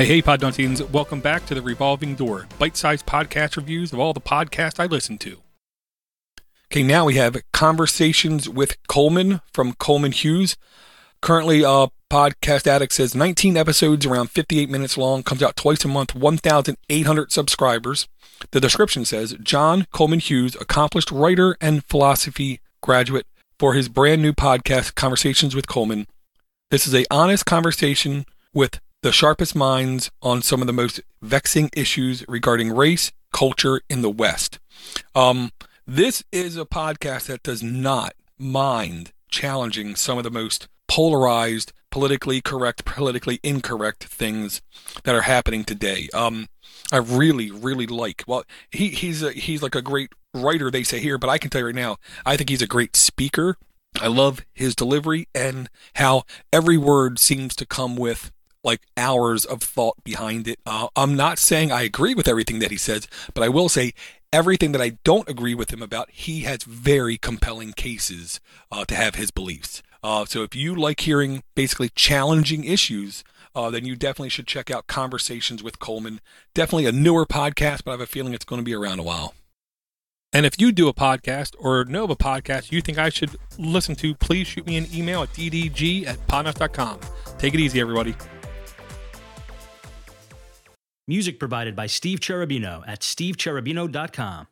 Hey, hey, Podnutsians. Welcome back to the Revolving Door, bite sized podcast reviews of all the podcasts I listen to. Okay, now we have Conversations with Coleman from Coleman Hughes. Currently, uh, Podcast Addict says 19 episodes, around 58 minutes long, comes out twice a month, 1,800 subscribers. The description says John Coleman Hughes, accomplished writer and philosophy graduate, for his brand new podcast, Conversations with Coleman. This is a honest conversation with the sharpest minds on some of the most vexing issues regarding race, culture in the West. Um, this is a podcast that does not mind challenging some of the most polarized, politically correct, politically incorrect things that are happening today. Um, I really, really like. Well, he he's a, he's like a great writer, they say here, but I can tell you right now, I think he's a great speaker. I love his delivery and how every word seems to come with like hours of thought behind it. Uh, I'm not saying I agree with everything that he says, but I will say everything that I don't agree with him about, he has very compelling cases uh, to have his beliefs. Uh, so if you like hearing basically challenging issues, uh, then you definitely should check out Conversations with Coleman. Definitely a newer podcast, but I have a feeling it's going to be around a while. And if you do a podcast or know of a podcast you think I should listen to, please shoot me an email at ddg at podnutz.com. Take it easy, everybody. Music provided by Steve Cherubino at stevecherubino.com.